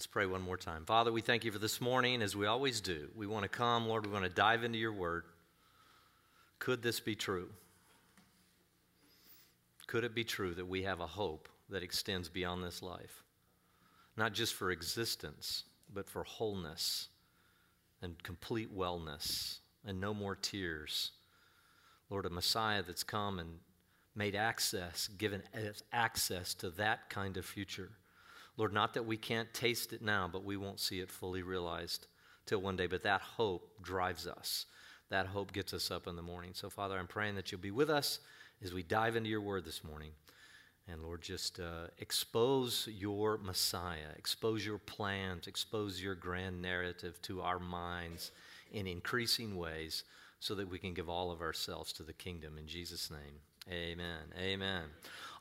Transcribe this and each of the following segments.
Let's pray one more time. Father, we thank you for this morning as we always do. We want to come, Lord, we want to dive into your word. Could this be true? Could it be true that we have a hope that extends beyond this life? Not just for existence, but for wholeness and complete wellness and no more tears. Lord, a Messiah that's come and made access, given access to that kind of future. Lord, not that we can't taste it now, but we won't see it fully realized till one day. But that hope drives us. That hope gets us up in the morning. So, Father, I'm praying that you'll be with us as we dive into your word this morning. And Lord, just uh, expose your Messiah, expose your plans, expose your grand narrative to our minds in increasing ways so that we can give all of ourselves to the kingdom. In Jesus' name, amen. Amen.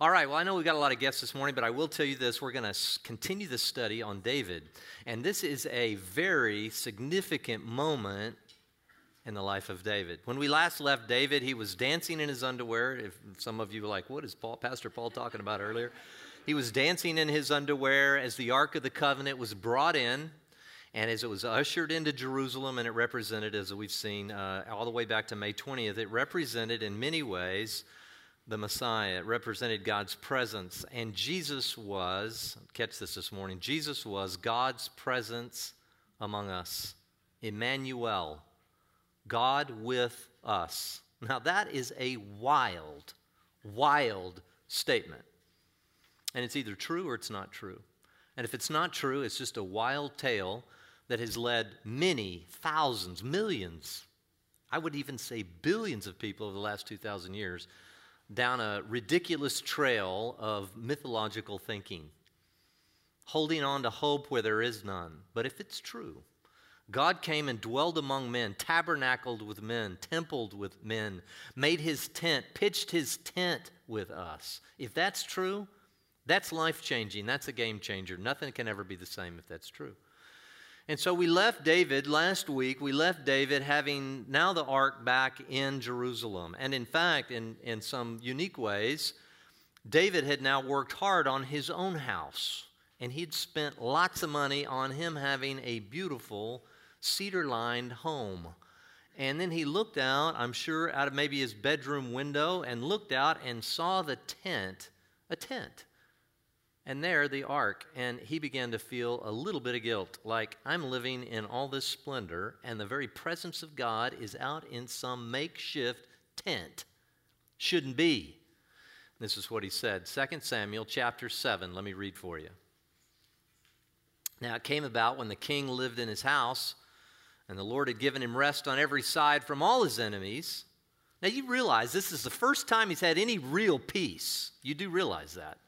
All right, well, I know we've got a lot of guests this morning, but I will tell you this. We're going to continue the study on David. And this is a very significant moment in the life of David. When we last left David, he was dancing in his underwear. If some of you were like, what is Paul, Pastor Paul talking about earlier? He was dancing in his underwear as the Ark of the Covenant was brought in. And as it was ushered into Jerusalem, and it represented, as we've seen uh, all the way back to May 20th, it represented in many ways the Messiah. It represented God's presence. And Jesus was, catch this this morning, Jesus was God's presence among us. Emmanuel, God with us. Now, that is a wild, wild statement. And it's either true or it's not true. And if it's not true, it's just a wild tale that has led many, thousands, millions, I would even say billions of people over the last 2,000 years down a ridiculous trail of mythological thinking, holding on to hope where there is none. But if it's true, God came and dwelled among men, tabernacled with men, templed with men, made his tent, pitched his tent with us. If that's true, that's life changing. That's a game changer. Nothing can ever be the same if that's true. And so we left David last week, we left David having now the ark back in Jerusalem. And in fact, in, in some unique ways, David had now worked hard on his own house. And he'd spent lots of money on him having a beautiful cedar lined home. And then he looked out, I'm sure, out of maybe his bedroom window and looked out and saw the tent, a tent and there the ark. And he began to feel a little bit of guilt, like I'm living in all this splendor, and the very presence of God is out in some makeshift tent. Shouldn't be. This is what he said 2 Samuel chapter 7. Let me read for you. Now it came about when the king lived in his house, and the Lord had given him rest on every side from all his enemies. Now you realize this is the first time he's had any real peace. You do realize that.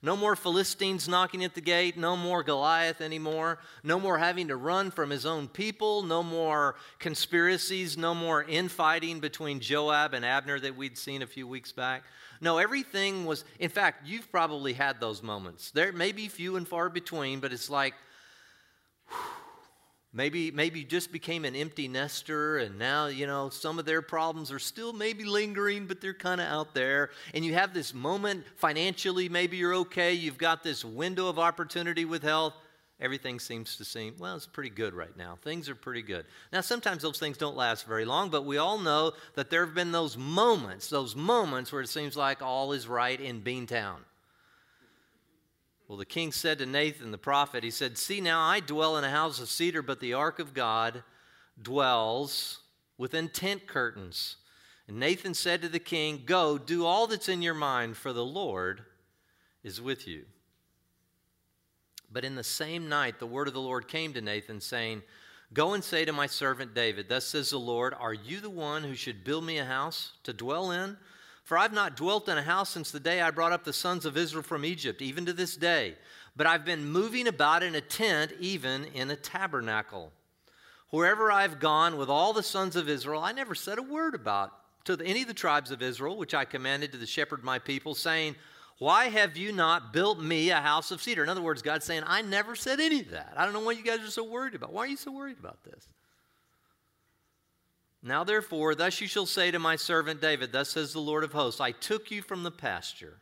No more Philistines knocking at the gate. No more Goliath anymore. No more having to run from his own people. No more conspiracies. No more infighting between Joab and Abner that we'd seen a few weeks back. No, everything was, in fact, you've probably had those moments. There may be few and far between, but it's like, whew, Maybe, maybe you just became an empty nester, and now, you know, some of their problems are still maybe lingering, but they're kind of out there. And you have this moment financially, maybe you're okay. You've got this window of opportunity with health. Everything seems to seem, well, it's pretty good right now. Things are pretty good. Now, sometimes those things don't last very long, but we all know that there have been those moments, those moments where it seems like all is right in Beantown. Well, the king said to Nathan the prophet, He said, See now, I dwell in a house of cedar, but the ark of God dwells within tent curtains. And Nathan said to the king, Go, do all that's in your mind, for the Lord is with you. But in the same night, the word of the Lord came to Nathan, saying, Go and say to my servant David, Thus says the Lord, Are you the one who should build me a house to dwell in? For I've not dwelt in a house since the day I brought up the sons of Israel from Egypt, even to this day. But I've been moving about in a tent, even in a tabernacle. Wherever I've gone with all the sons of Israel, I never said a word about to any of the tribes of Israel, which I commanded to the shepherd my people, saying, Why have you not built me a house of cedar? In other words, God's saying, I never said any of that. I don't know why you guys are so worried about. Why are you so worried about this? Now, therefore, thus you shall say to my servant David, Thus says the Lord of hosts, I took you from the pasture,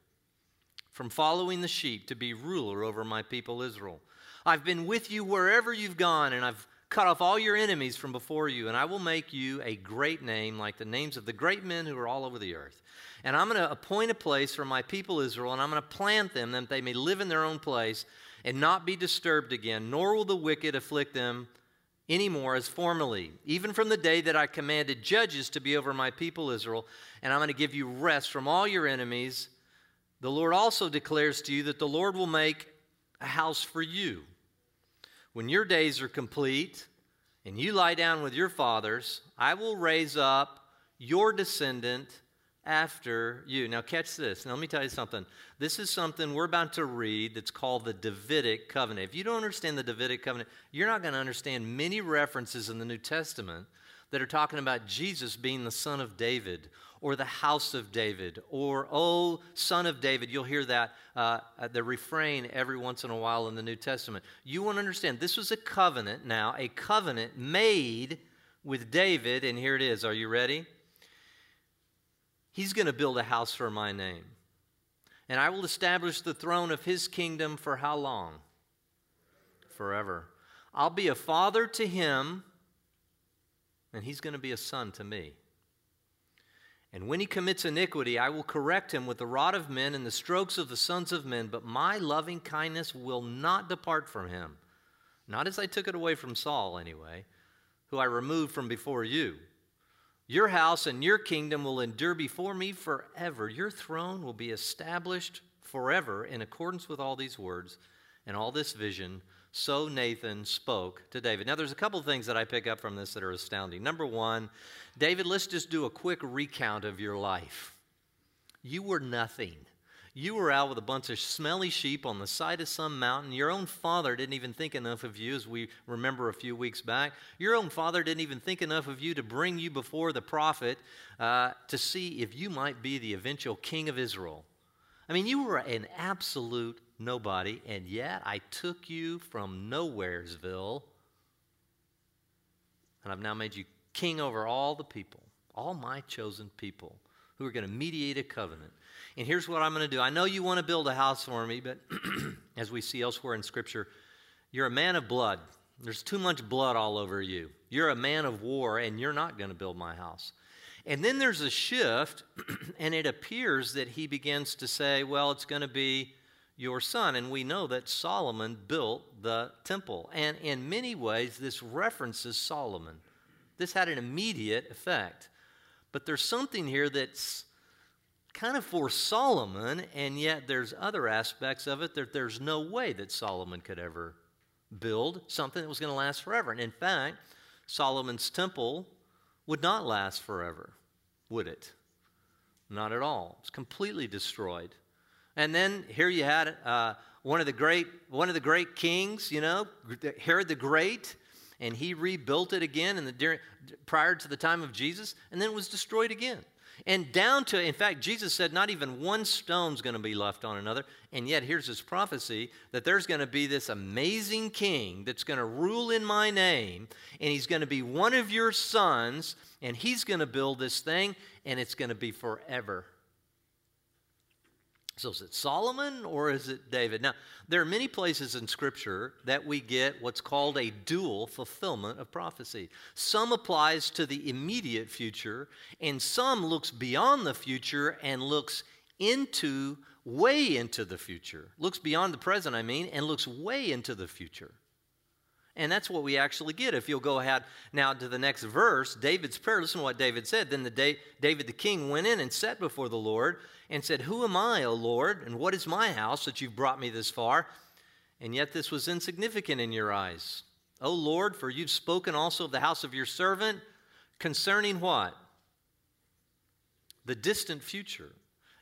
from following the sheep to be ruler over my people Israel. I've been with you wherever you've gone, and I've cut off all your enemies from before you, and I will make you a great name like the names of the great men who are all over the earth. And I'm going to appoint a place for my people Israel, and I'm going to plant them that they may live in their own place and not be disturbed again, nor will the wicked afflict them anymore as formerly, even from the day that I commanded judges to be over my people Israel, and I'm going to give you rest from all your enemies. The Lord also declares to you that the Lord will make a house for you when your days are complete and you lie down with your fathers, I will raise up your descendant after you. Now, catch this. Now, let me tell you something. This is something we're about to read that's called the Davidic covenant. If you don't understand the Davidic covenant, you're not going to understand many references in the New Testament that are talking about Jesus being the son of David or the house of David or, oh, son of David. You'll hear that, uh, the refrain every once in a while in the New Testament. You want to understand this was a covenant now, a covenant made with David, and here it is. Are you ready? He's going to build a house for my name. And I will establish the throne of his kingdom for how long? Forever. I'll be a father to him, and he's going to be a son to me. And when he commits iniquity, I will correct him with the rod of men and the strokes of the sons of men, but my loving kindness will not depart from him. Not as I took it away from Saul, anyway, who I removed from before you. Your house and your kingdom will endure before me forever. Your throne will be established forever in accordance with all these words and all this vision. So Nathan spoke to David. Now, there's a couple things that I pick up from this that are astounding. Number one, David, let's just do a quick recount of your life. You were nothing. You were out with a bunch of smelly sheep on the side of some mountain. Your own father didn't even think enough of you, as we remember a few weeks back. Your own father didn't even think enough of you to bring you before the prophet uh, to see if you might be the eventual king of Israel. I mean, you were an absolute nobody, and yet I took you from Nowheresville, and I've now made you king over all the people, all my chosen people who are going to mediate a covenant. And here's what I'm going to do. I know you want to build a house for me, but as we see elsewhere in Scripture, you're a man of blood. There's too much blood all over you. You're a man of war, and you're not going to build my house. And then there's a shift, and it appears that he begins to say, Well, it's going to be your son. And we know that Solomon built the temple. And in many ways, this references Solomon. This had an immediate effect. But there's something here that's kind of for Solomon, and yet there's other aspects of it that there's no way that Solomon could ever build something that was going to last forever. And in fact, Solomon's temple would not last forever, would it? Not at all. It's completely destroyed. And then here you had uh, one of the great one of the great kings, you know, Herod the Great and he rebuilt it again in the, prior to the time of Jesus, and then it was destroyed again. And down to, in fact, Jesus said not even one stone's going to be left on another. And yet, here's his prophecy that there's going to be this amazing king that's going to rule in my name, and he's going to be one of your sons, and he's going to build this thing, and it's going to be forever. So is it Solomon or is it David? Now, there are many places in Scripture that we get what's called a dual fulfillment of prophecy. Some applies to the immediate future, and some looks beyond the future and looks into, way into the future. Looks beyond the present, I mean, and looks way into the future. And that's what we actually get. If you'll go ahead now to the next verse, David's prayer, listen to what David said. Then the day, David the king went in and sat before the Lord and said, Who am I, O Lord, and what is my house that you've brought me this far? And yet this was insignificant in your eyes. O Lord, for you've spoken also of the house of your servant concerning what? The distant future.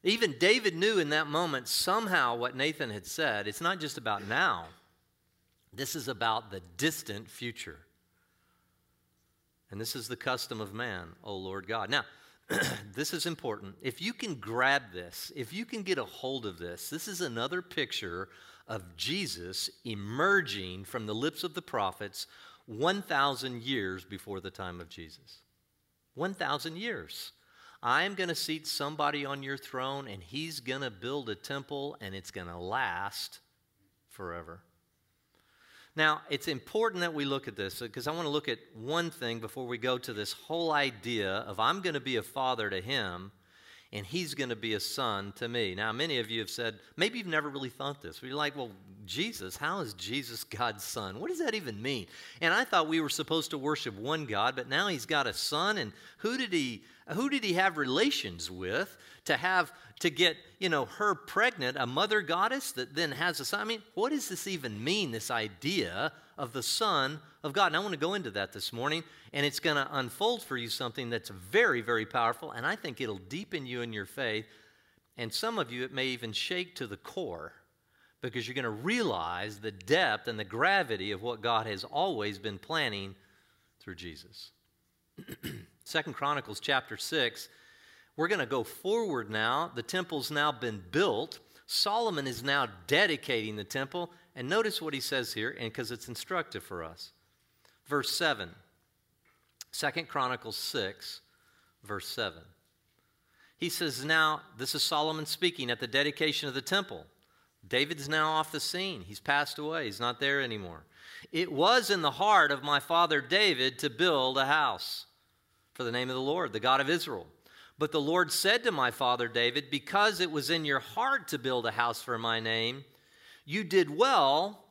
Even David knew in that moment somehow what Nathan had said. It's not just about now. This is about the distant future. And this is the custom of man, O Lord God. Now, this is important. If you can grab this, if you can get a hold of this, this is another picture of Jesus emerging from the lips of the prophets 1,000 years before the time of Jesus. 1,000 years. I'm going to seat somebody on your throne, and he's going to build a temple, and it's going to last forever. Now, it's important that we look at this because I want to look at one thing before we go to this whole idea of I'm going to be a father to him and he's going to be a son to me. Now, many of you have said, maybe you've never really thought this. You're like, well, Jesus, how is Jesus God's son? What does that even mean? And I thought we were supposed to worship one God, but now he's got a son, and who did he who did he have relations with to have to get, you know, her pregnant, a mother goddess that then has a son? I mean, what does this even mean, this idea of the Son of God? And I want to go into that this morning, and it's going to unfold for you something that's very, very powerful, and I think it'll deepen you in your faith. And some of you, it may even shake to the core because you're going to realize the depth and the gravity of what God has always been planning through Jesus. Second Chronicles chapter 6. We're going to go forward now. The temple's now been built. Solomon is now dedicating the temple. And notice what he says here, and because it's instructive for us. Verse 7. Second Chronicles 6, verse 7. He says, Now, this is Solomon speaking at the dedication of the temple. David's now off the scene. He's passed away. He's not there anymore. It was in the heart of my father David to build a house for the name of the Lord, the God of Israel. But the Lord said to my father David, Because it was in your heart to build a house for my name, you did well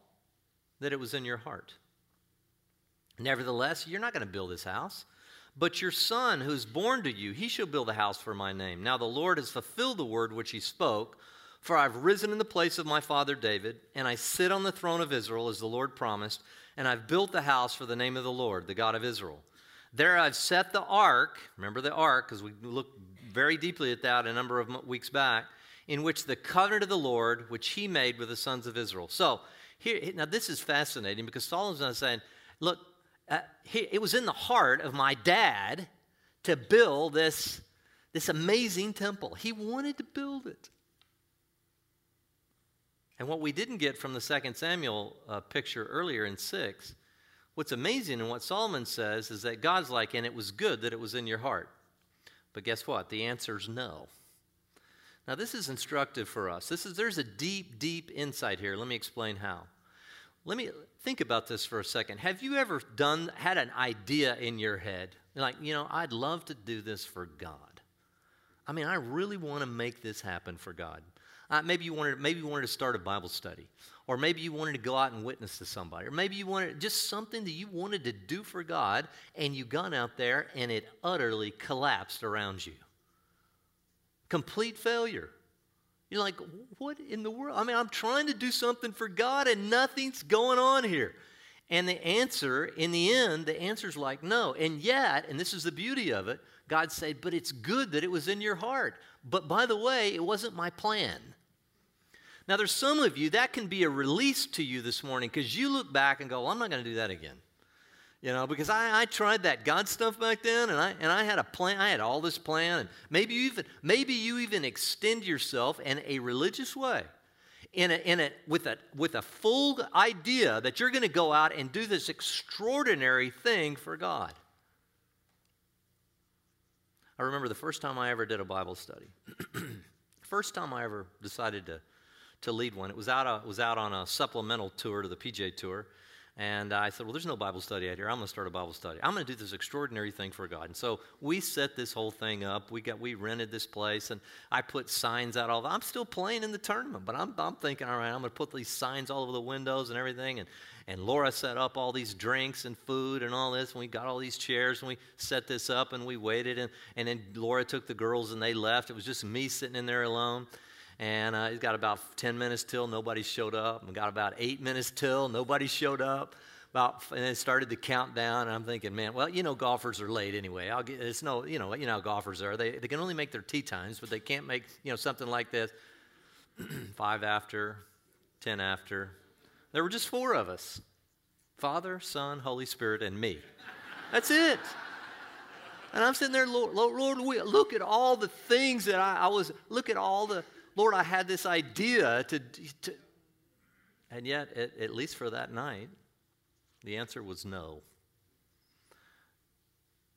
that it was in your heart. Nevertheless, you're not going to build this house, but your son who's born to you, he shall build a house for my name. Now the Lord has fulfilled the word which he spoke, for I've risen in the place of my father David, and I sit on the throne of Israel as the Lord promised, and I've built the house for the name of the Lord, the God of Israel. There I've set the ark, remember the ark, because we looked very deeply at that a number of weeks back, in which the covenant of the Lord, which he made with the sons of Israel. So, here, now this is fascinating because Solomon's not saying, look, uh, he, it was in the heart of my dad to build this, this amazing temple. He wanted to build it. And what we didn't get from the second Samuel uh, picture earlier in 6 What's amazing and what Solomon says is that God's like, and it was good that it was in your heart. But guess what? The answer is no. Now, this is instructive for us. This is, there's a deep, deep insight here. Let me explain how. Let me think about this for a second. Have you ever done, had an idea in your head? Like, you know, I'd love to do this for God. I mean, I really want to make this happen for God. Uh, maybe you wanted, maybe you wanted to start a Bible study, or maybe you wanted to go out and witness to somebody, or maybe you wanted just something that you wanted to do for God, and you got out there and it utterly collapsed around you. Complete failure. You're like, what in the world? I mean, I'm trying to do something for God, and nothing's going on here. And the answer, in the end, the answer is like, no. And yet, and this is the beauty of it, God said, but it's good that it was in your heart. But by the way, it wasn't my plan. Now, there's some of you that can be a release to you this morning because you look back and go, well, I'm not going to do that again. You know, because I, I tried that God stuff back then and I, and I had a plan, I had all this plan, and maybe you even, maybe you even extend yourself in a religious way. In a, in a, with, a, with a full idea that you're going to go out and do this extraordinary thing for God. I remember the first time I ever did a Bible study. first time I ever decided to to lead one. It was out, uh, it was out on a supplemental tour to the PGA Tour. And I said, Well, there's no Bible study out here. I'm going to start a Bible study. I'm going to do this extraordinary thing for God. And so we set this whole thing up. We got we rented this place, and I put signs out all. I'm still playing in the tournament, but I'm, I'm thinking, all right, I'm going to put these signs all over the windows and everything. And and Laura set up all these drinks and food and all this. And we got all these chairs, and we set this up, and we waited. And and then Laura took the girls, and they left. It was just me sitting in there alone. And uh, he's got about 10 minutes till nobody showed up. And got about eight minutes till nobody showed up. About, and then started the countdown. And I'm thinking, man, well, you know, golfers are late anyway. I'll get, it's no, you know, you know how golfers are. They, they can only make their tee times, but they can't make, you know, something like this. Five after, 10 after. There were just four of us Father, Son, Holy Spirit, and me. That's it. And I'm sitting there, Lord, Lord, look at all the things that I, I was, look at all the, Lord, I had this idea to, to and yet, at, at least for that night, the answer was no.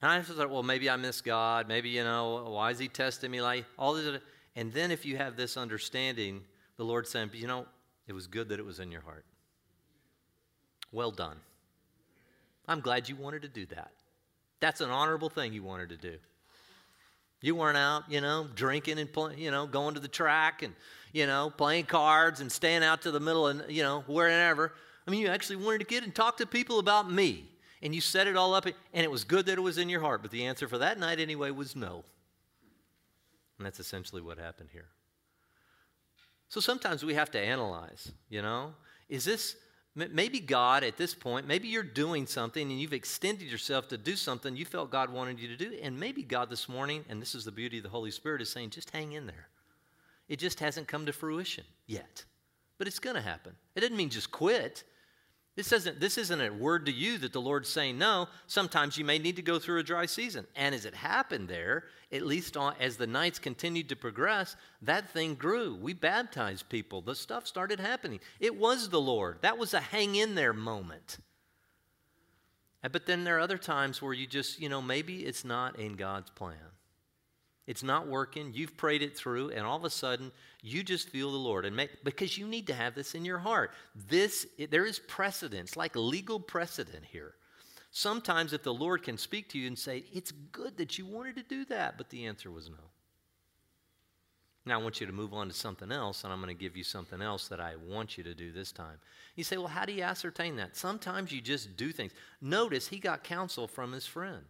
And I thought, well, maybe I miss God. Maybe, you know, why is he testing me like all this? And then if you have this understanding, the Lord saying, you know, it was good that it was in your heart. Well done. I'm glad you wanted to do that. That's an honorable thing you wanted to do. You weren't out, you know, drinking and play, you know, going to the track and, you know, playing cards and staying out to the middle and, you know, wherever. I mean, you actually wanted to get and talk to people about me. And you set it all up, and it was good that it was in your heart. But the answer for that night, anyway, was no. And that's essentially what happened here. So sometimes we have to analyze, you know, is this maybe God at this point, maybe you're doing something and you've extended yourself to do something you felt God wanted you to do. And maybe God this morning, and this is the beauty of the Holy Spirit, is saying, just hang in there. It just hasn't come to fruition yet. But it's going to happen. It doesn't mean just quit. This isn't, this isn't a word to you that the Lord's saying, no, sometimes you may need to go through a dry season. And as it happened there, at least on, as the nights continued to progress, that thing grew. We baptized people. The stuff started happening. It was the Lord. That was a hang in there moment. But then there are other times where you just, you know, maybe it's not in God's plan. It's not working. You've prayed it through, and all of a sudden, you just feel the Lord. And make, because you need to have this in your heart. This, there is precedence, like legal precedent here. Sometimes, if the Lord can speak to you and say, It's good that you wanted to do that, but the answer was no. Now, I want you to move on to something else, and I'm going to give you something else that I want you to do this time. You say, Well, how do you ascertain that? Sometimes you just do things. Notice he got counsel from his friend.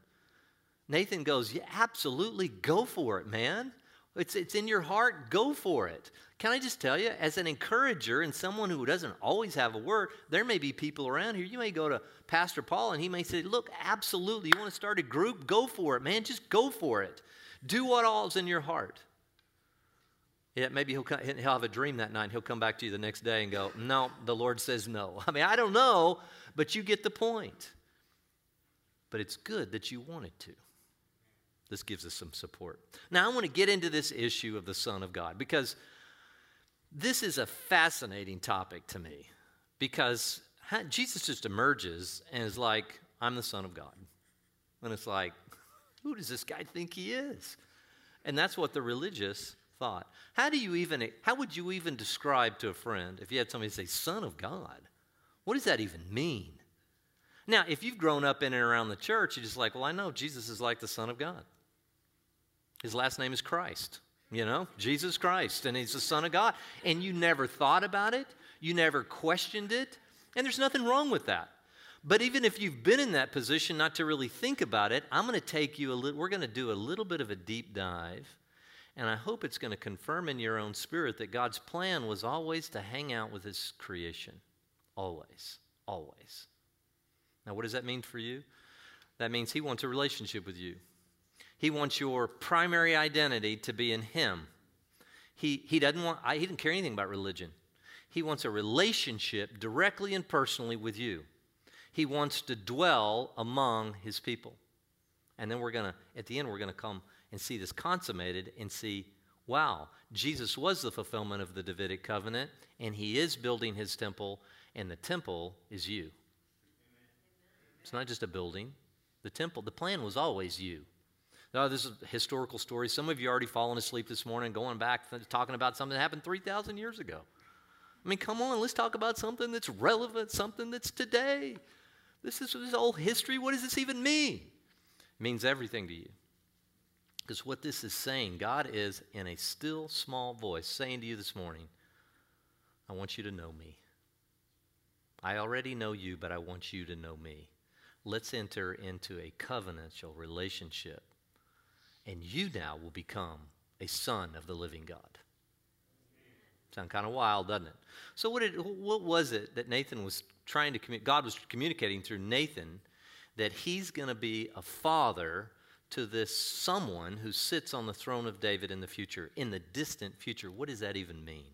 Nathan goes, Yeah, absolutely, go for it, man. It's, it's in your heart, go for it. Can I just tell you, as an encourager and someone who doesn't always have a word, there may be people around here. You may go to Pastor Paul and he may say, Look, absolutely, you want to start a group? Go for it, man. Just go for it. Do what all's in your heart. Yeah, maybe he'll, come, he'll have a dream that night he'll come back to you the next day and go, No, the Lord says no. I mean, I don't know, but you get the point. But it's good that you wanted to. This gives us some support. Now, I want to get into this issue of the Son of God because this is a fascinating topic to me because Jesus just emerges and is like, I'm the Son of God. And it's like, who does this guy think he is? And that's what the religious thought. How do you even, how would you even describe to a friend if you had somebody say, Son of God? What does that even mean? Now, if you've grown up in and around the church, you're just like, well, I know Jesus is like the Son of God. His last name is Christ, you know, Jesus Christ, and he's the Son of God. And you never thought about it, you never questioned it, and there's nothing wrong with that. But even if you've been in that position not to really think about it, I'm going to take you a little, we're going to do a little bit of a deep dive. And I hope it's going to confirm in your own spirit that God's plan was always to hang out with His creation. Always. Always. Now, what does that mean for you? That means He wants a relationship with you. He wants your primary identity to be in Him. He, he doesn't want, I, he didn't care anything about religion. He wants a relationship directly and personally with you. He wants to dwell among His people. And then we're going to, at the end, we're going to come and see this consummated and see, wow, Jesus was the fulfillment of the Davidic covenant, and He is building His temple, and the temple is you. It's not just a building. The temple, the plan was always you. No, this is a historical story. Some of you already fallen asleep this morning going back talking about something that happened 3,000 years ago. I mean, come on, let's talk about something that's relevant, something that's today. This is this old history. What does this even mean? It means everything to you. Because what this is saying, God is in a still small voice saying to you this morning, I want you to know me. I already know you, but I want you to know me. Let's enter into a covenantal relationship and you now will become a son of the living God. Sound kind of wild, doesn't it? So, what, did, what was it that Nathan was trying to communicate? God was communicating through Nathan that he's going to be a father to this someone who sits on the throne of David in the future, in the distant future. What does that even mean?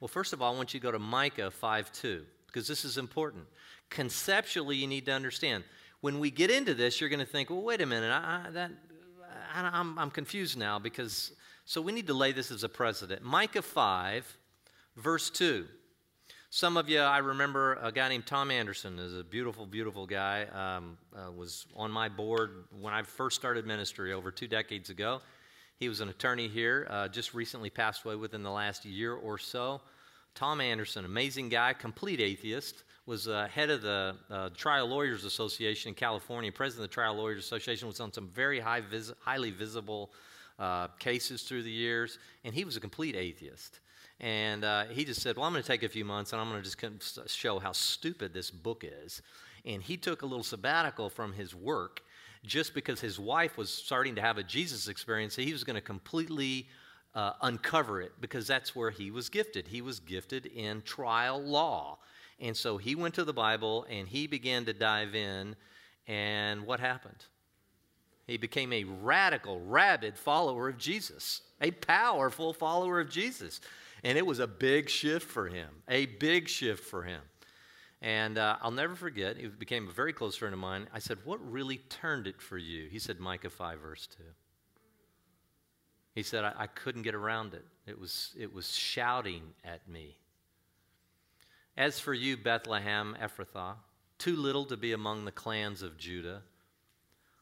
Well, first of all, I want you to go to Micah 5 2, because this is important. Conceptually, you need to understand. When we get into this, you're going to think, well, wait a minute, I, I, that, I'm, I'm confused now because, so we need to lay this as a precedent. Micah 5, verse 2. Some of you, I remember a guy named Tom Anderson is a beautiful, beautiful guy. Um, uh, was on my board when I first started ministry over two decades ago. He was an attorney here, uh, just recently passed away within the last year or so. Tom Anderson, amazing guy, complete atheist, was uh, head of the uh, Trial Lawyers Association in California, president of the Trial Lawyers Association, was on some very high vis- highly visible uh, cases through the years, and he was a complete atheist. And uh, he just said, Well, I'm going to take a few months and I'm going to just show how stupid this book is. And he took a little sabbatical from his work just because his wife was starting to have a Jesus experience. He was going to completely uh, uncover it because that's where he was gifted. He was gifted in trial law. And so he went to the Bible and he began to dive in. And what happened? He became a radical, rabid follower of Jesus, a powerful follower of Jesus. And it was a big shift for him, a big shift for him. And uh, I'll never forget, he became a very close friend of mine. I said, What really turned it for you? He said, Micah 5, verse 2. He said, I, I couldn't get around it. It was, it was shouting at me. As for you, Bethlehem Ephrathah, too little to be among the clans of Judah,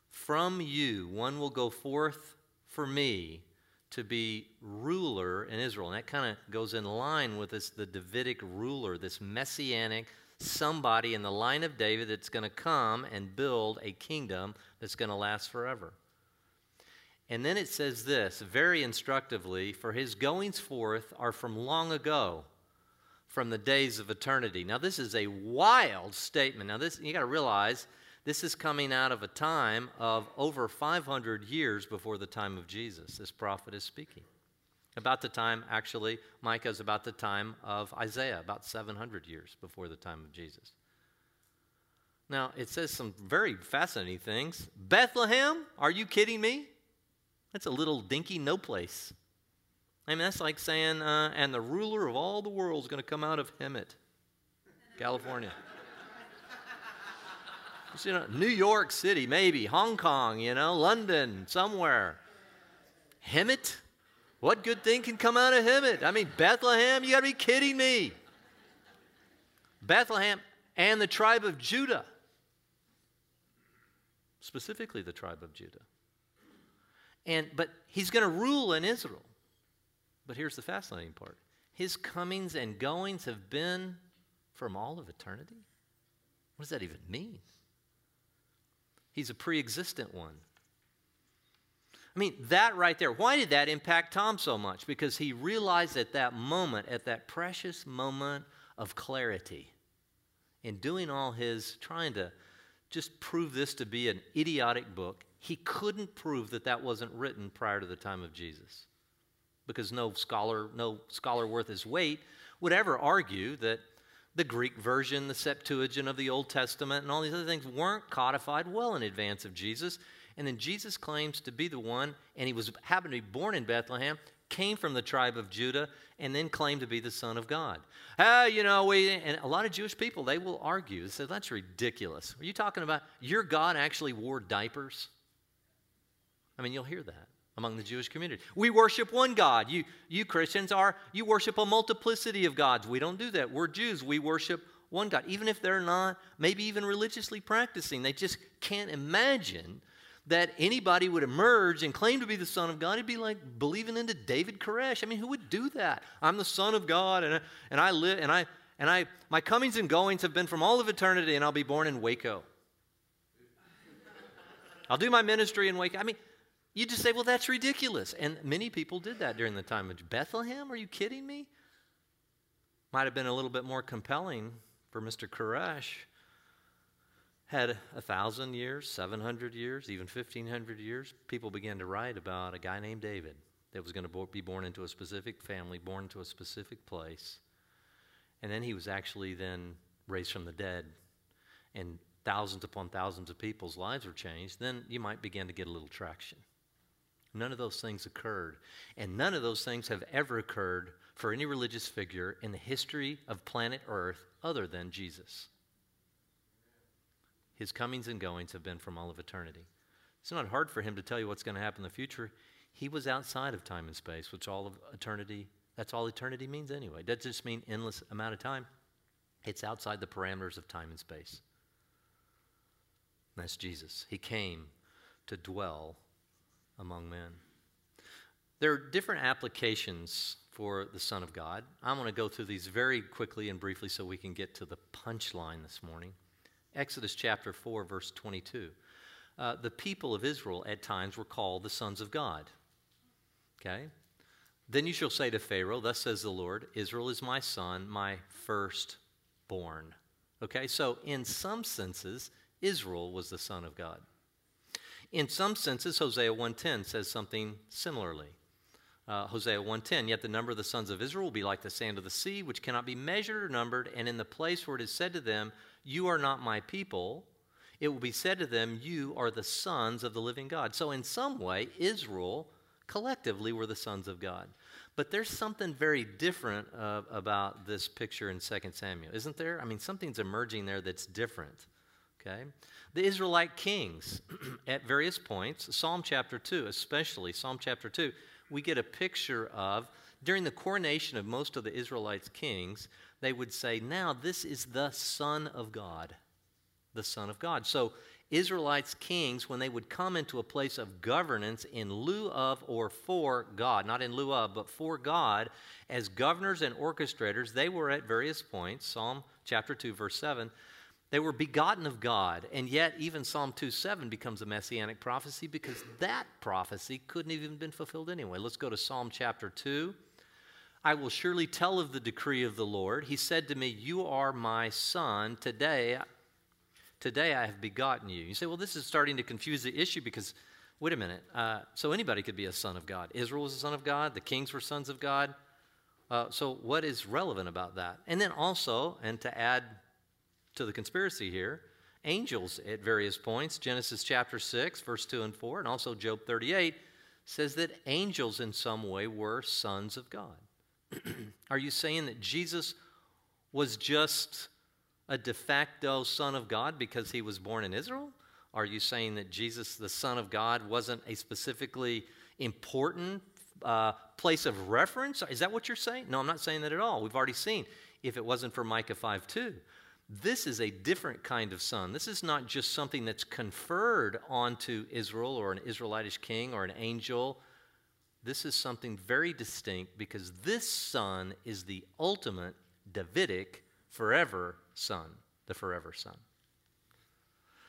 from you one will go forth for me to be ruler in Israel. And that kind of goes in line with this the Davidic ruler, this messianic somebody in the line of David that's going to come and build a kingdom that's going to last forever. And then it says this very instructively for his goings forth are from long ago, from the days of eternity. Now, this is a wild statement. Now, this you got to realize this is coming out of a time of over 500 years before the time of Jesus. This prophet is speaking. About the time, actually, Micah is about the time of Isaiah, about 700 years before the time of Jesus. Now, it says some very fascinating things. Bethlehem, are you kidding me? That's a little dinky no place. I mean, that's like saying, uh, and the ruler of all the world is going to come out of Hemet, California. you know, New York City, maybe, Hong Kong, you know, London, somewhere. Hemet? What good thing can come out of Hemet? I mean, Bethlehem? You got to be kidding me. Bethlehem and the tribe of Judah. Specifically, the tribe of Judah. And, but he's going to rule in Israel. But here's the fascinating part his comings and goings have been from all of eternity. What does that even mean? He's a pre existent one. I mean, that right there, why did that impact Tom so much? Because he realized at that moment, at that precious moment of clarity, in doing all his trying to just prove this to be an idiotic book, he couldn't prove that that wasn't written prior to the time of Jesus. Because no scholar, no scholar worth his weight would ever argue that the Greek version, the Septuagint of the Old Testament, and all these other things weren't codified well in advance of Jesus. And then Jesus claims to be the one, and he was happened to be born in Bethlehem, came from the tribe of Judah, and then claimed to be the Son of God. Ah, you know, we and a lot of Jewish people they will argue. They say that's ridiculous. Are you talking about your God actually wore diapers? I mean, you'll hear that among the Jewish community. We worship one God. You, you Christians are, you worship a multiplicity of gods. We don't do that. We're Jews. We worship one God. Even if they're not, maybe even religiously practicing, they just can't imagine that anybody would emerge and claim to be the Son of God, it'd be like believing into David Koresh. I mean, who would do that? I'm the Son of God, and I, and I live, and I, and I, my comings and goings have been from all of eternity, and I'll be born in Waco. I'll do my ministry in Waco. I mean, you just say, well, that's ridiculous. And many people did that during the time of Bethlehem. Are you kidding me? Might have been a little bit more compelling for Mr. Koresh had a thousand years, 700 years, even 1500 years, people began to write about a guy named David that was going to be born into a specific family, born into a specific place. And then he was actually then raised from the dead, and thousands upon thousands of people's lives were changed. Then you might begin to get a little traction. None of those things occurred. And none of those things have ever occurred for any religious figure in the history of planet Earth other than Jesus. His comings and goings have been from all of eternity. It's not hard for him to tell you what's going to happen in the future. He was outside of time and space, which all of eternity, that's all eternity means anyway. It doesn't just mean endless amount of time. It's outside the parameters of time and space. That's Jesus. He came to dwell among men. There are different applications for the Son of God. I'm going to go through these very quickly and briefly so we can get to the punchline this morning. Exodus chapter 4, verse 22. Uh, the people of Israel at times were called the sons of God. Okay? Then you shall say to Pharaoh, Thus says the Lord, Israel is my son, my firstborn. Okay, so in some senses, Israel was the son of God. In some senses, Hosea 1:10 says something similarly. Uh, Hosea 1:10, yet the number of the sons of Israel will be like the sand of the sea, which cannot be measured or numbered, and in the place where it is said to them, "You are not my people," it will be said to them, "You are the sons of the living God." So in some way, Israel collectively were the sons of God. But there's something very different uh, about this picture in 2 Samuel, isn't there? I mean, something's emerging there that's different. Okay? The Israelite kings, at various points, Psalm chapter 2, especially Psalm chapter 2, we get a picture of during the coronation of most of the Israelites' kings, they would say, Now this is the Son of God. The Son of God. So, Israelites' kings, when they would come into a place of governance in lieu of or for God, not in lieu of, but for God, as governors and orchestrators, they were at various points, Psalm chapter 2, verse 7, they were begotten of God, and yet even Psalm 2:7 becomes a messianic prophecy because that prophecy couldn't even been fulfilled anyway. Let's go to Psalm chapter 2. I will surely tell of the decree of the Lord. He said to me, "You are my son. Today today I have begotten you." You say, "Well, this is starting to confuse the issue because wait a minute. Uh, so anybody could be a son of God. Israel was a son of God. The kings were sons of God. Uh, so what is relevant about that? And then also, and to add to the conspiracy here. Angels at various points, Genesis chapter 6, verse 2 and 4, and also Job 38, says that angels in some way were sons of God. Are you saying that Jesus was just a de facto son of God because he was born in Israel? Are you saying that Jesus, the Son of God, wasn't a specifically important uh, place of reference? Is that what you're saying? No, I'm not saying that at all. We've already seen if it wasn't for Micah 5 2. This is a different kind of son. This is not just something that's conferred onto Israel or an Israelitish king or an angel. This is something very distinct because this son is the ultimate Davidic forever son, the forever son.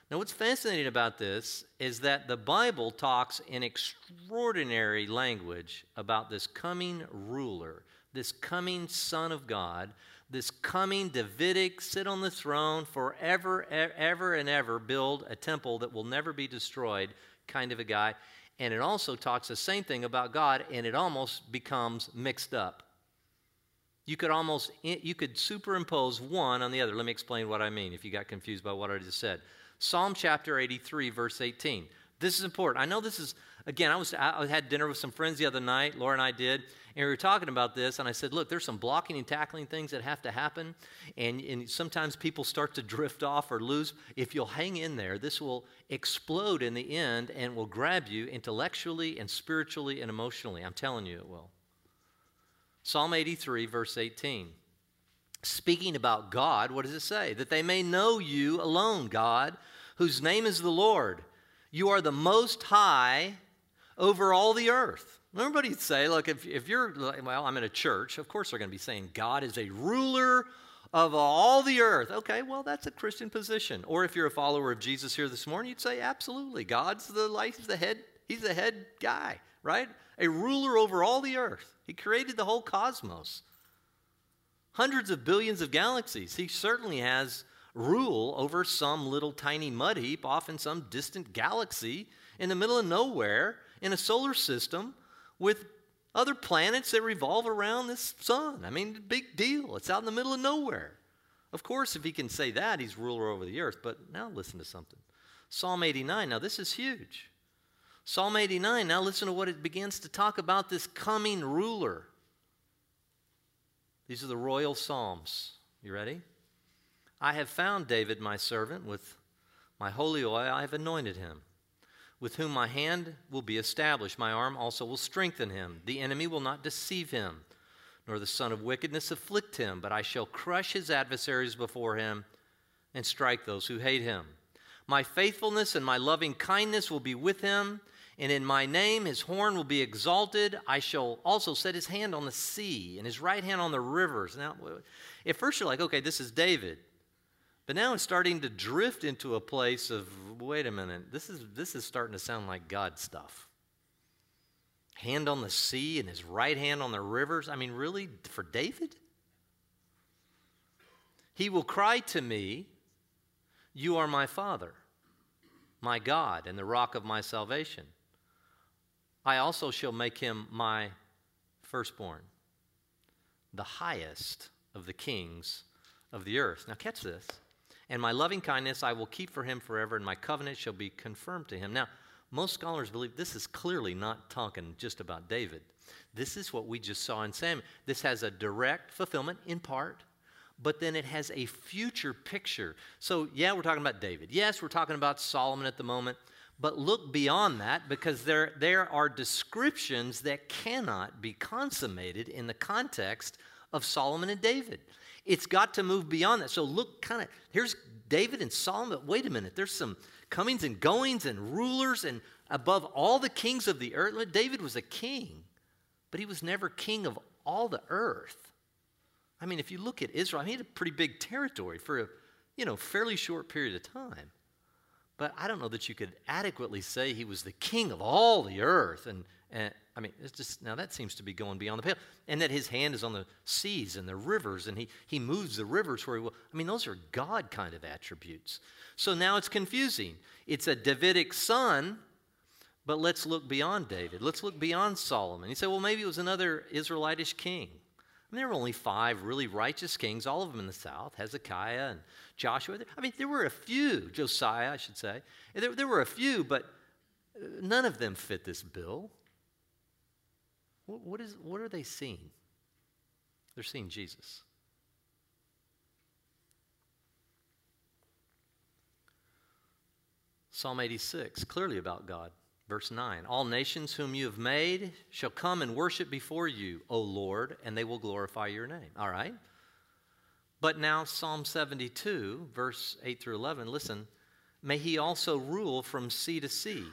Now, what's fascinating about this is that the Bible talks in extraordinary language about this coming ruler, this coming Son of God this coming Davidic, sit on the throne forever, ever, and ever, build a temple that will never be destroyed kind of a guy. And it also talks the same thing about God, and it almost becomes mixed up. You could almost you could superimpose one on the other. Let me explain what I mean if you got confused by what I just said. Psalm chapter 83, verse 18. This is important. I know this is again. I was I had dinner with some friends the other night. Laura and I did, and we were talking about this, and I said, Look, there's some blocking and tackling things that have to happen. And, and sometimes people start to drift off or lose. If you'll hang in there, this will explode in the end and will grab you intellectually and spiritually and emotionally. I'm telling you it will. Psalm 83, verse 18. Speaking about God, what does it say? That they may know you alone, God, whose name is the Lord. You are the most high over all the earth. Everybody'd say, look, if, if you're, well, I'm in a church, of course they're going to be saying God is a ruler of all the earth. Okay, well, that's a Christian position. Or if you're a follower of Jesus here this morning, you'd say, absolutely. God's the life, he's the head, he's the head guy, right? A ruler over all the earth. He created the whole cosmos. Hundreds of billions of galaxies. He certainly has rule over some little tiny mud heap off in some distant galaxy in the middle of nowhere in a solar system with other planets that revolve around this sun. I mean, big deal. It's out in the middle of nowhere. Of course, if he can say that, he's ruler over the earth. But now listen to something. Psalm 89. Now, this is huge. Psalm 89. Now, listen to what it begins to talk about this coming ruler. These are the royal Psalms. You ready? I have found David, my servant, with my holy oil, I have anointed him with whom my hand will be established. My arm also will strengthen him. The enemy will not deceive him, nor the son of wickedness afflict him, but I shall crush his adversaries before him and strike those who hate him. My faithfulness and my loving kindness will be with him, and in my name his horn will be exalted. I shall also set his hand on the sea and his right hand on the rivers. Now, at first you're like, okay, this is David. But now it's starting to drift into a place of, wait a minute, this is, this is starting to sound like God stuff. Hand on the sea and his right hand on the rivers. I mean, really, for David? He will cry to me, You are my Father, my God, and the rock of my salvation. I also shall make him my firstborn, the highest of the kings of the earth. Now, catch this. And my loving kindness I will keep for him forever, and my covenant shall be confirmed to him. Now, most scholars believe this is clearly not talking just about David. This is what we just saw in Samuel. This has a direct fulfillment in part, but then it has a future picture. So, yeah, we're talking about David. Yes, we're talking about Solomon at the moment, but look beyond that because there, there are descriptions that cannot be consummated in the context of Solomon and David. It's got to move beyond that. So look kind of, here's David and Solomon. Wait a minute, there's some comings and goings and rulers and above all the kings of the earth. David was a king, but he was never king of all the earth. I mean, if you look at Israel, he had a pretty big territory for a you know fairly short period of time. But I don't know that you could adequately say he was the king of all the earth and, and I mean, it's just now that seems to be going beyond the pale. And that his hand is on the seas and the rivers, and he, he moves the rivers where he will. I mean, those are God kind of attributes. So now it's confusing. It's a Davidic son, but let's look beyond David. Let's look beyond Solomon. He said, well, maybe it was another Israelitish king. I mean, there were only five really righteous kings, all of them in the south Hezekiah and Joshua. I mean, there were a few, Josiah, I should say. There, there were a few, but uh, none of them fit this bill. What, what, is, what are they seeing? They're seeing Jesus. Psalm 86, clearly about God. Verse 9 All nations whom you have made shall come and worship before you, O Lord, and they will glorify your name. All right? But now, Psalm 72, verse 8 through 11, listen. May he also rule from sea to sea,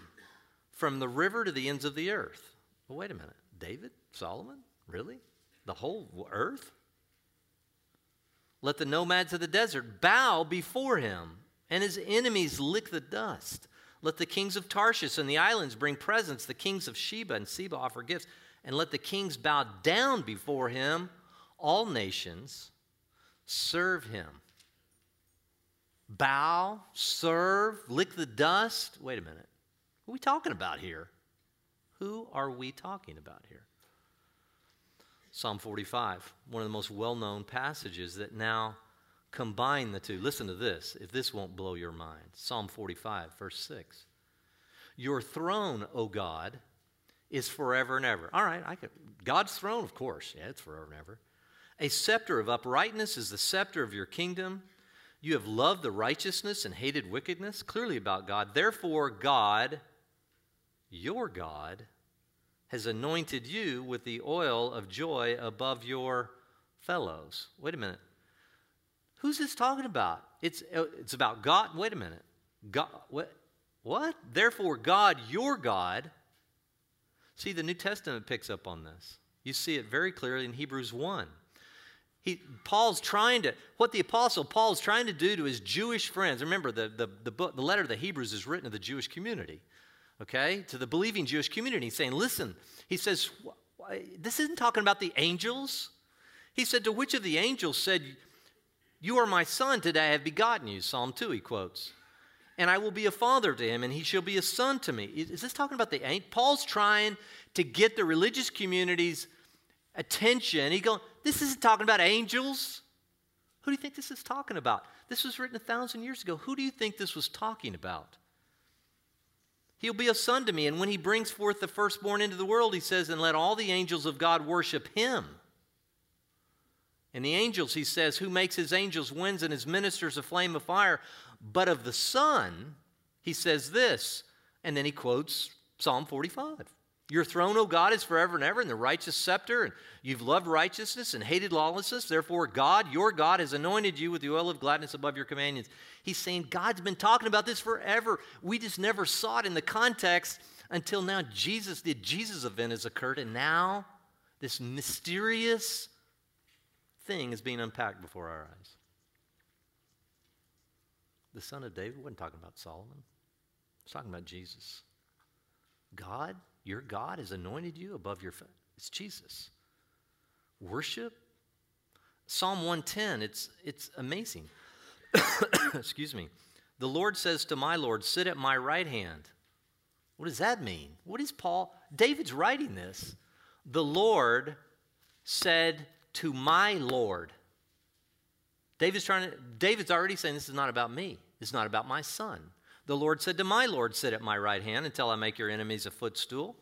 from the river to the ends of the earth. Well, wait a minute. David? Solomon? Really? The whole earth? Let the nomads of the desert bow before him, and his enemies lick the dust. Let the kings of Tarshish and the islands bring presents, the kings of Sheba and Seba offer gifts, and let the kings bow down before him. All nations serve him. Bow, serve, lick the dust. Wait a minute. What are we talking about here? Who are we talking about here? Psalm 45, one of the most well known passages that now combine the two. Listen to this, if this won't blow your mind. Psalm 45, verse 6. Your throne, O God, is forever and ever. All right, I could, God's throne, of course. Yeah, it's forever and ever. A scepter of uprightness is the scepter of your kingdom. You have loved the righteousness and hated wickedness. Clearly about God. Therefore, God your God has anointed you with the oil of joy above your fellows. Wait a minute. Who's this talking about? It's, uh, it's about God. Wait a minute. God, what? What? Therefore, God, your God. See, the New Testament picks up on this. You see it very clearly in Hebrews 1. He, Paul's trying to, what the apostle Paul's trying to do to his Jewish friends. Remember, the, the, the, book, the letter of the Hebrews is written to the Jewish community okay, to the believing Jewish community, saying, Listen, he says, this isn't talking about the angels. He said, To which of the angels said, You are my son, today I have begotten you? Psalm 2, he quotes. And I will be a father to him, and he shall be a son to me. Is this talking about the angels? Paul's trying to get the religious community's attention. He going, This isn't talking about angels. Who do you think this is talking about? This was written a thousand years ago. Who do you think this was talking about? He'll be a son to me. And when he brings forth the firstborn into the world, he says, and let all the angels of God worship him. And the angels, he says, who makes his angels winds and his ministers a flame of fire. But of the Son, he says this. And then he quotes Psalm 45. Your throne, O God, is forever and ever, and the righteous scepter, and you've loved righteousness and hated lawlessness. Therefore, God, your God, has anointed you with the oil of gladness above your companions. He's saying God's been talking about this forever. We just never saw it in the context until now. Jesus, the Jesus event has occurred, and now this mysterious thing is being unpacked before our eyes. The son of David wasn't talking about Solomon, he's talking about Jesus. God your God has anointed you above your. It's Jesus. Worship. Psalm 110, it's, it's amazing. Excuse me. The Lord says to my Lord, Sit at my right hand. What does that mean? What is Paul? David's writing this. The Lord said to my Lord. David's trying to, David's already saying this is not about me. It's not about my son. The Lord said to my Lord, Sit at my right hand until I make your enemies a footstool.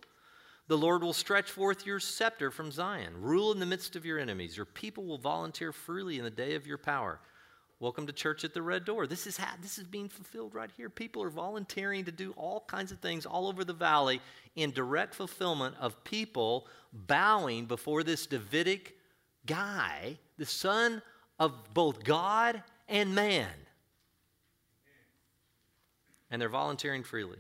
The Lord will stretch forth your scepter from Zion, rule in the midst of your enemies. Your people will volunteer freely in the day of your power. Welcome to church at the Red Door. This is, ha- this is being fulfilled right here. People are volunteering to do all kinds of things all over the valley in direct fulfillment of people bowing before this Davidic guy, the son of both God and man and they're volunteering freely.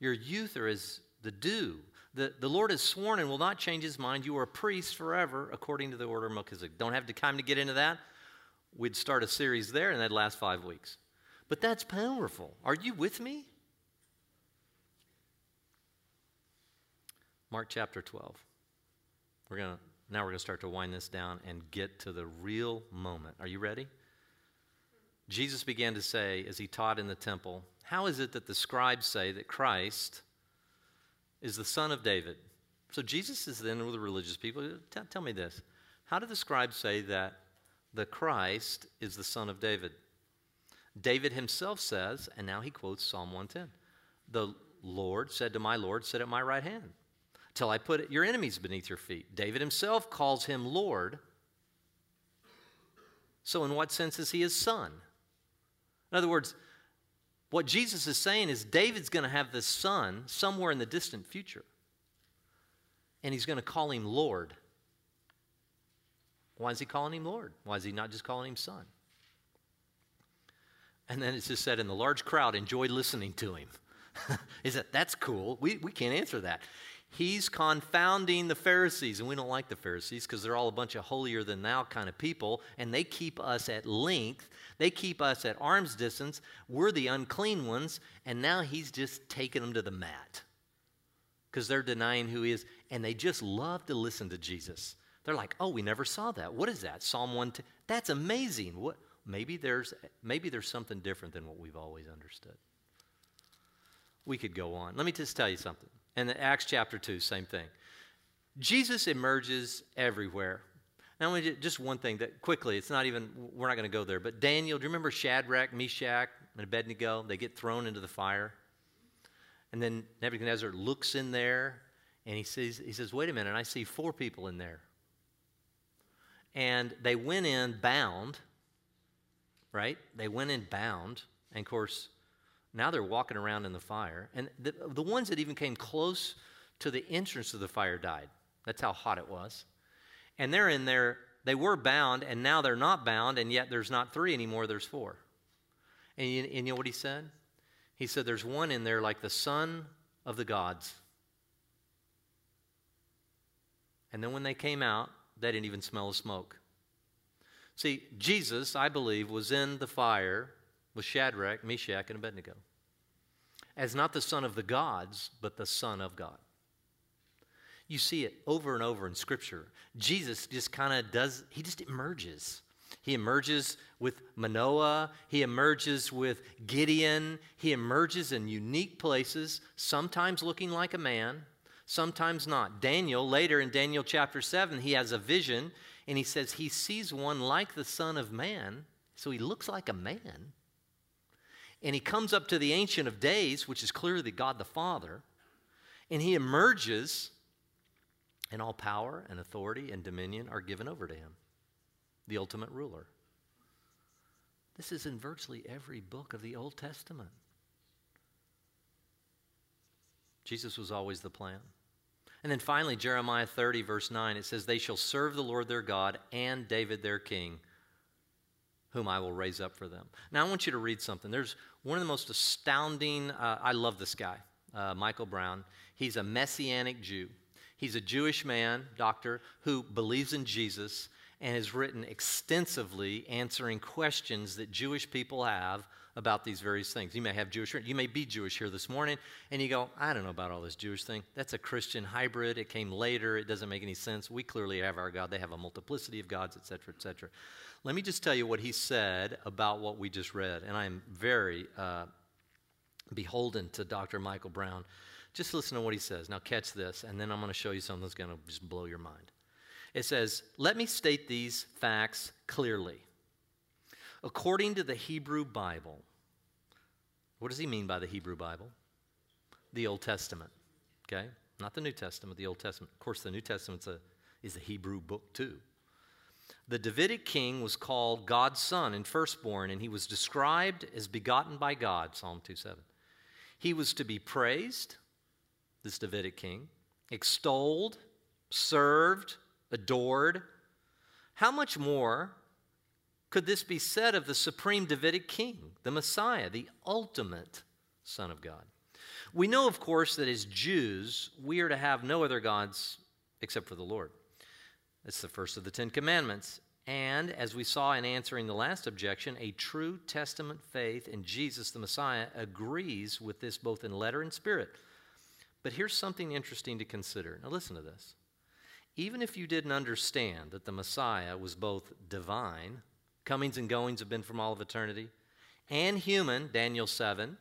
Your youth are as the dew. The, the Lord has sworn and will not change his mind. You are a priest forever according to the order of Melchizedek. Don't have the time to get into that. We'd start a series there and that'd last five weeks. But that's powerful. Are you with me? Mark chapter 12. We're to now we're going to start to wind this down and get to the real moment. Are you ready? Jesus began to say as he taught in the temple, how is it that the scribes say that Christ is the son of David? So Jesus is then with the religious people. Tell, me this. How do the scribes say that the Christ is the son of David? David himself says, and now he quotes Psalm 110 The Lord said to my Lord, Sit at my right hand, till I put your enemies beneath your feet. David himself calls him Lord. So, in what sense is he his son? In other words, what Jesus is saying is David's going to have this son somewhere in the distant future. And he's going to call him Lord. Why is he calling him Lord? Why is he not just calling him son? And then it's just said, and the large crowd enjoyed listening to him. is that that's cool? We, we can't answer that. He's confounding the Pharisees, and we don't like the Pharisees because they're all a bunch of holier than thou kind of people, and they keep us at length. They keep us at arm's distance. We're the unclean ones, and now he's just taking them to the mat because they're denying who he is, and they just love to listen to Jesus. They're like, "Oh, we never saw that. What is that? Psalm one. That's amazing. What? Maybe there's maybe there's something different than what we've always understood." We could go on. Let me just tell you something. And the Acts chapter 2, same thing. Jesus emerges everywhere. Now, just one thing that quickly, it's not even, we're not going to go there, but Daniel, do you remember Shadrach, Meshach, and Abednego? They get thrown into the fire. And then Nebuchadnezzar looks in there and he says, he says, wait a minute, I see four people in there. And they went in bound, right? They went in bound. And of course, now they're walking around in the fire. And the, the ones that even came close to the entrance of the fire died. That's how hot it was. And they're in there, they were bound, and now they're not bound, and yet there's not three anymore, there's four. And you, and you know what he said? He said, There's one in there like the son of the gods. And then when they came out, they didn't even smell the smoke. See, Jesus, I believe, was in the fire with Shadrach, Meshach, and Abednego as not the son of the gods, but the son of God. You see it over and over in Scripture. Jesus just kind of does, he just emerges. He emerges with Manoah. He emerges with Gideon. He emerges in unique places, sometimes looking like a man, sometimes not. Daniel, later in Daniel chapter 7, he has a vision and he says he sees one like the Son of Man. So he looks like a man. And he comes up to the Ancient of Days, which is clearly God the Father, and he emerges, and all power and authority and dominion are given over to him, the ultimate ruler. This is in virtually every book of the Old Testament. Jesus was always the plan. And then finally, Jeremiah 30, verse 9, it says, They shall serve the Lord their God and David their king, whom I will raise up for them. Now, I want you to read something. There's one of the most astounding, uh, I love this guy, uh, Michael Brown. He's a Messianic Jew. He's a Jewish man, doctor, who believes in Jesus and has written extensively answering questions that Jewish people have about these various things. You may have Jewish, you may be Jewish here this morning, and you go, I don't know about all this Jewish thing. That's a Christian hybrid. It came later. It doesn't make any sense. We clearly have our God. They have a multiplicity of gods, etc., etc. Let me just tell you what he said about what we just read, and I am very uh, beholden to Dr. Michael Brown. Just listen to what he says. Now, catch this, and then I'm going to show you something that's going to just blow your mind. It says, Let me state these facts clearly. According to the Hebrew Bible, what does he mean by the Hebrew Bible? The Old Testament, okay? Not the New Testament, the Old Testament. Of course, the New Testament is a Hebrew book too. The Davidic king was called God's son and firstborn, and he was described as begotten by God, Psalm 2 7. He was to be praised, this Davidic king, extolled, served, adored. How much more could this be said of the supreme Davidic king, the Messiah, the ultimate Son of God? We know, of course, that as Jews, we are to have no other gods except for the Lord. It's the first of the Ten Commandments. And as we saw in answering the last objection, a true Testament faith in Jesus the Messiah agrees with this both in letter and spirit. But here's something interesting to consider. Now, listen to this. Even if you didn't understand that the Messiah was both divine, comings and goings have been from all of eternity, and human, Daniel 7,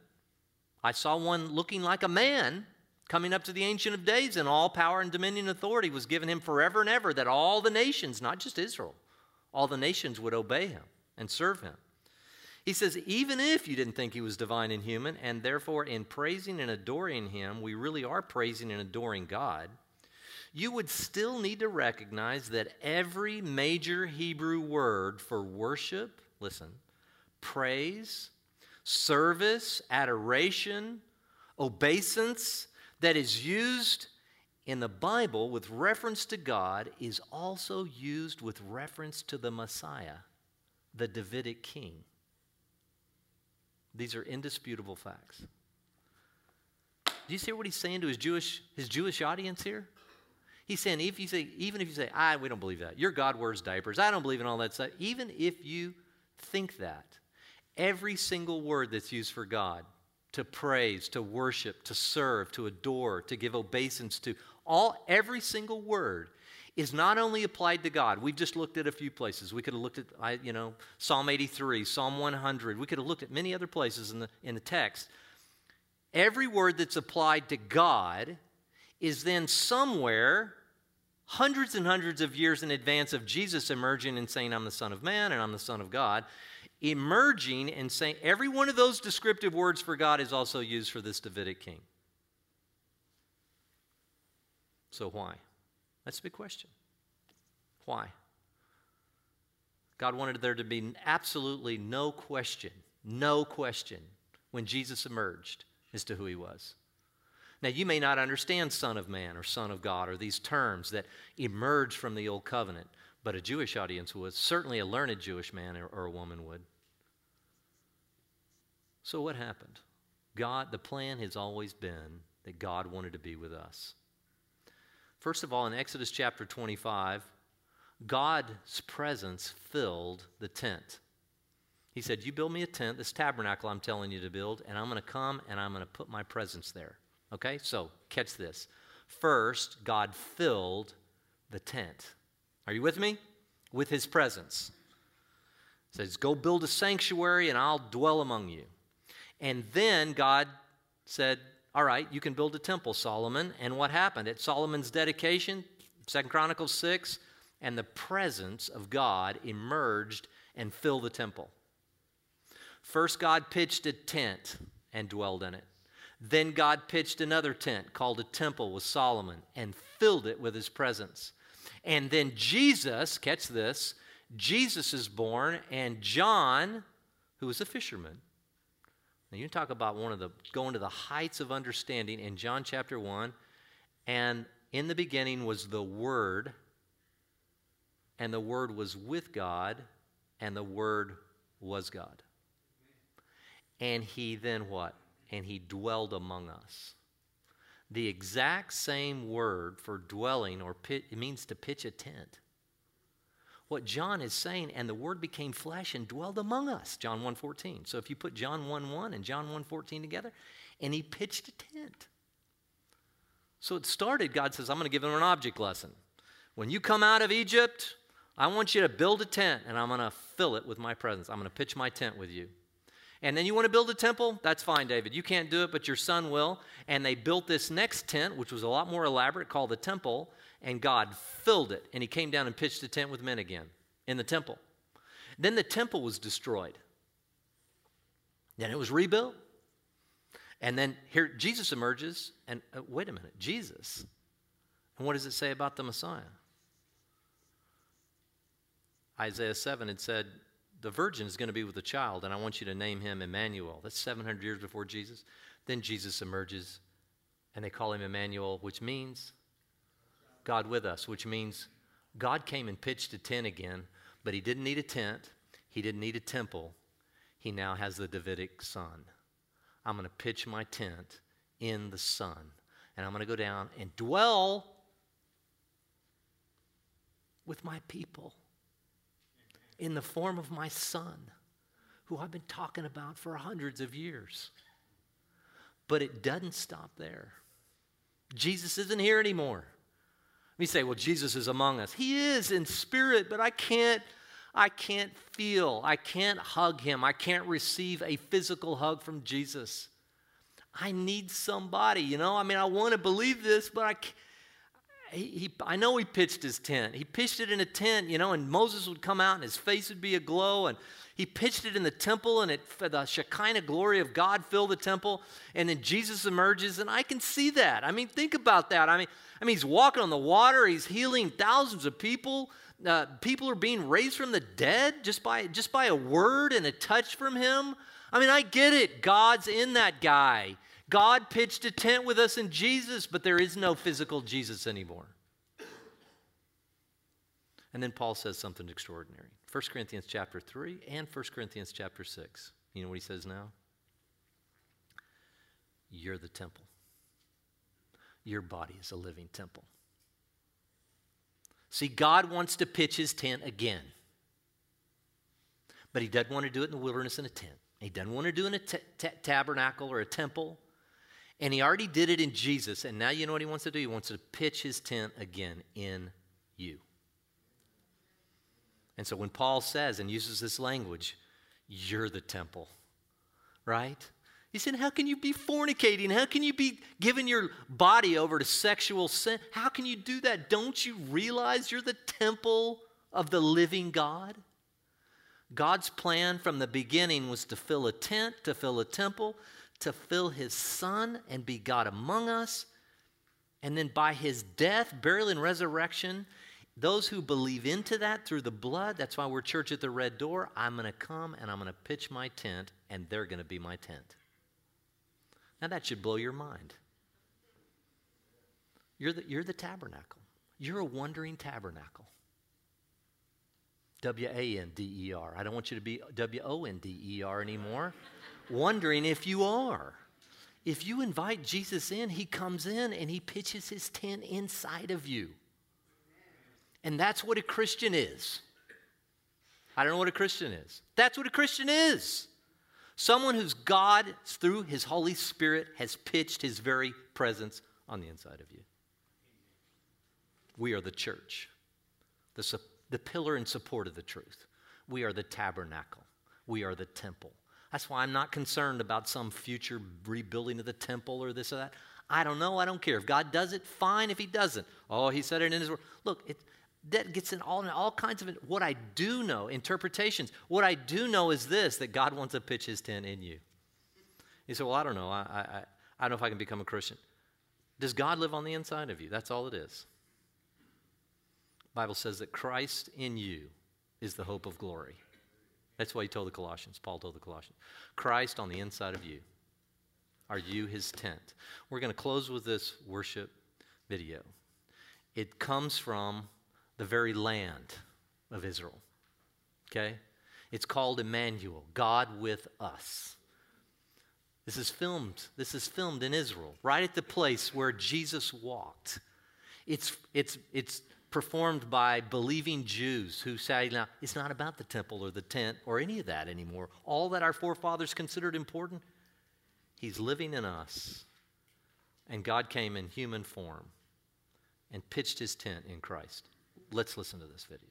I saw one looking like a man coming up to the Ancient of Days, and all power and dominion and authority was given him forever and ever, that all the nations, not just Israel, all the nations would obey him and serve him. He says, even if you didn't think he was divine and human, and therefore in praising and adoring him, we really are praising and adoring God, you would still need to recognize that every major Hebrew word for worship, listen, praise, service, adoration, obeisance that is used in the Bible with reference to God is also used with reference to the Messiah, the Davidic king. These are indisputable facts. Do you see what he's saying to his Jewish, his Jewish audience here? He's saying, if you say, even if you say, I, we don't believe that. Your God wears diapers. I don't believe in all that stuff. Even if you think that, every single word that's used for God to praise, to worship, to serve, to adore, to give obeisance to, all every single word is not only applied to God. We've just looked at a few places. We could have looked at, you know, Psalm 83, Psalm 100. We could have looked at many other places in the, in the text. Every word that's applied to God is then somewhere hundreds and hundreds of years in advance of Jesus emerging and saying, I'm the Son of Man and I'm the Son of God, emerging and saying, every one of those descriptive words for God is also used for this Davidic king. So, why? That's a big question. Why? God wanted there to be absolutely no question, no question when Jesus emerged as to who he was. Now, you may not understand Son of Man or Son of God or these terms that emerge from the Old Covenant, but a Jewish audience would. Certainly, a learned Jewish man or, or a woman would. So, what happened? God, the plan has always been that God wanted to be with us. First of all, in Exodus chapter 25, God's presence filled the tent. He said, You build me a tent, this tabernacle I'm telling you to build, and I'm going to come and I'm going to put my presence there. Okay, so catch this. First, God filled the tent. Are you with me? With his presence. He says, Go build a sanctuary and I'll dwell among you. And then God said, All right, you can build a temple, Solomon. And what happened? At Solomon's dedication, Second Chronicles 6, and the presence of God emerged and filled the temple. First, God pitched a tent and dwelled in it. Then God pitched another tent called a temple with Solomon and filled it with his presence. And then Jesus, catch this, Jesus is born, and John, who was a fisherman. Now, you talk about one of the going to the heights of understanding in John chapter 1, and In the beginning was the Word, and the Word was with God, and the Word was God. And he then what? And he dwelled among us. The exact same word for dwelling or pit, it means to pitch a tent. What John is saying, and the word became flesh and dwelled among us, John 1.14. So if you put John 1.1 and John 1.14 together, and he pitched a tent. So it started, God says, I'm going to give them an object lesson. When you come out of Egypt, I want you to build a tent, and I'm going to fill it with my presence. I'm going to pitch my tent with you. And then you want to build a temple? That's fine, David. You can't do it, but your son will. And they built this next tent, which was a lot more elaborate, called the temple, and God filled it. And he came down and pitched the tent with men again in the temple. Then the temple was destroyed. Then it was rebuilt. And then here Jesus emerges, and uh, wait a minute, Jesus. And what does it say about the Messiah? Isaiah 7 had said, The virgin is going to be with a child, and I want you to name him Emmanuel. That's 700 years before Jesus. Then Jesus emerges, and they call him Emmanuel, which means God with us, which means God came and pitched a tent again, but he didn't need a tent, he didn't need a temple. He now has the Davidic son. I'm going to pitch my tent in the son, and I'm going to go down and dwell with my people in the form of my son, who I've been talking about for hundreds of years. But it doesn't stop there. Jesus isn't here anymore. We say, well, Jesus is among us. He is in spirit, but I can't. I can't feel, I can't hug him, I can't receive a physical hug from Jesus. I need somebody, you know? I mean, I want to believe this, but I can't he, he, I know he pitched his tent. He pitched it in a tent, you know, and Moses would come out and his face would be aglow. And he pitched it in the temple, and it, the Shekinah glory of God filled the temple. And then Jesus emerges, and I can see that. I mean, think about that. I mean, I mean, he's walking on the water. He's healing thousands of people. Uh, people are being raised from the dead just by just by a word and a touch from him. I mean, I get it. God's in that guy. God pitched a tent with us in Jesus, but there is no physical Jesus anymore. And then Paul says something extraordinary. 1 Corinthians chapter 3 and 1 Corinthians chapter 6. You know what he says now? You're the temple. Your body is a living temple. See, God wants to pitch his tent again. But he doesn't want to do it in the wilderness in a tent. He doesn't want to do it in a t- t- tabernacle or a temple. And he already did it in Jesus. And now you know what he wants to do? He wants to pitch his tent again in you. And so when Paul says and uses this language, you're the temple, right? He said, How can you be fornicating? How can you be giving your body over to sexual sin? How can you do that? Don't you realize you're the temple of the living God? God's plan from the beginning was to fill a tent, to fill a temple, to fill his son and be God among us. And then by his death, burial, and resurrection, those who believe into that through the blood, that's why we're church at the red door. I'm going to come and I'm going to pitch my tent, and they're going to be my tent. Now that should blow your mind. You're the, you're the tabernacle. You're a wandering tabernacle. W A N D E R. I don't want you to be W O N D E R anymore wondering if you are. If you invite Jesus in, he comes in and he pitches his tent inside of you. And that's what a Christian is. I don't know what a Christian is. That's what a Christian is. Someone whose God, through his Holy Spirit, has pitched his very presence on the inside of you. We are the church, the, the pillar and support of the truth. We are the tabernacle. We are the temple. That's why I'm not concerned about some future rebuilding of the temple or this or that. I don't know. I don't care. If God does it, fine. If He doesn't, oh, He said it in His Word. Look, it, that gets in all, in all kinds of what I do know, interpretations. What I do know is this that God wants to pitch His tent in you. You say, well, I don't know. I, I, I don't know if I can become a Christian. Does God live on the inside of you? That's all it is. The Bible says that Christ in you is the hope of glory. That's why he told the Colossians, Paul told the Colossians. Christ on the inside of you. Are you his tent? We're going to close with this worship video. it comes from the very land of Israel. Okay? It's called Emmanuel, God with us. This is filmed. This is filmed in Israel, right at the place where Jesus walked. It's, it's, it's performed by believing Jews who say, now, it's not about the temple or the tent or any of that anymore. All that our forefathers considered important, He's living in us. And God came in human form and pitched His tent in Christ. Let's listen to this video.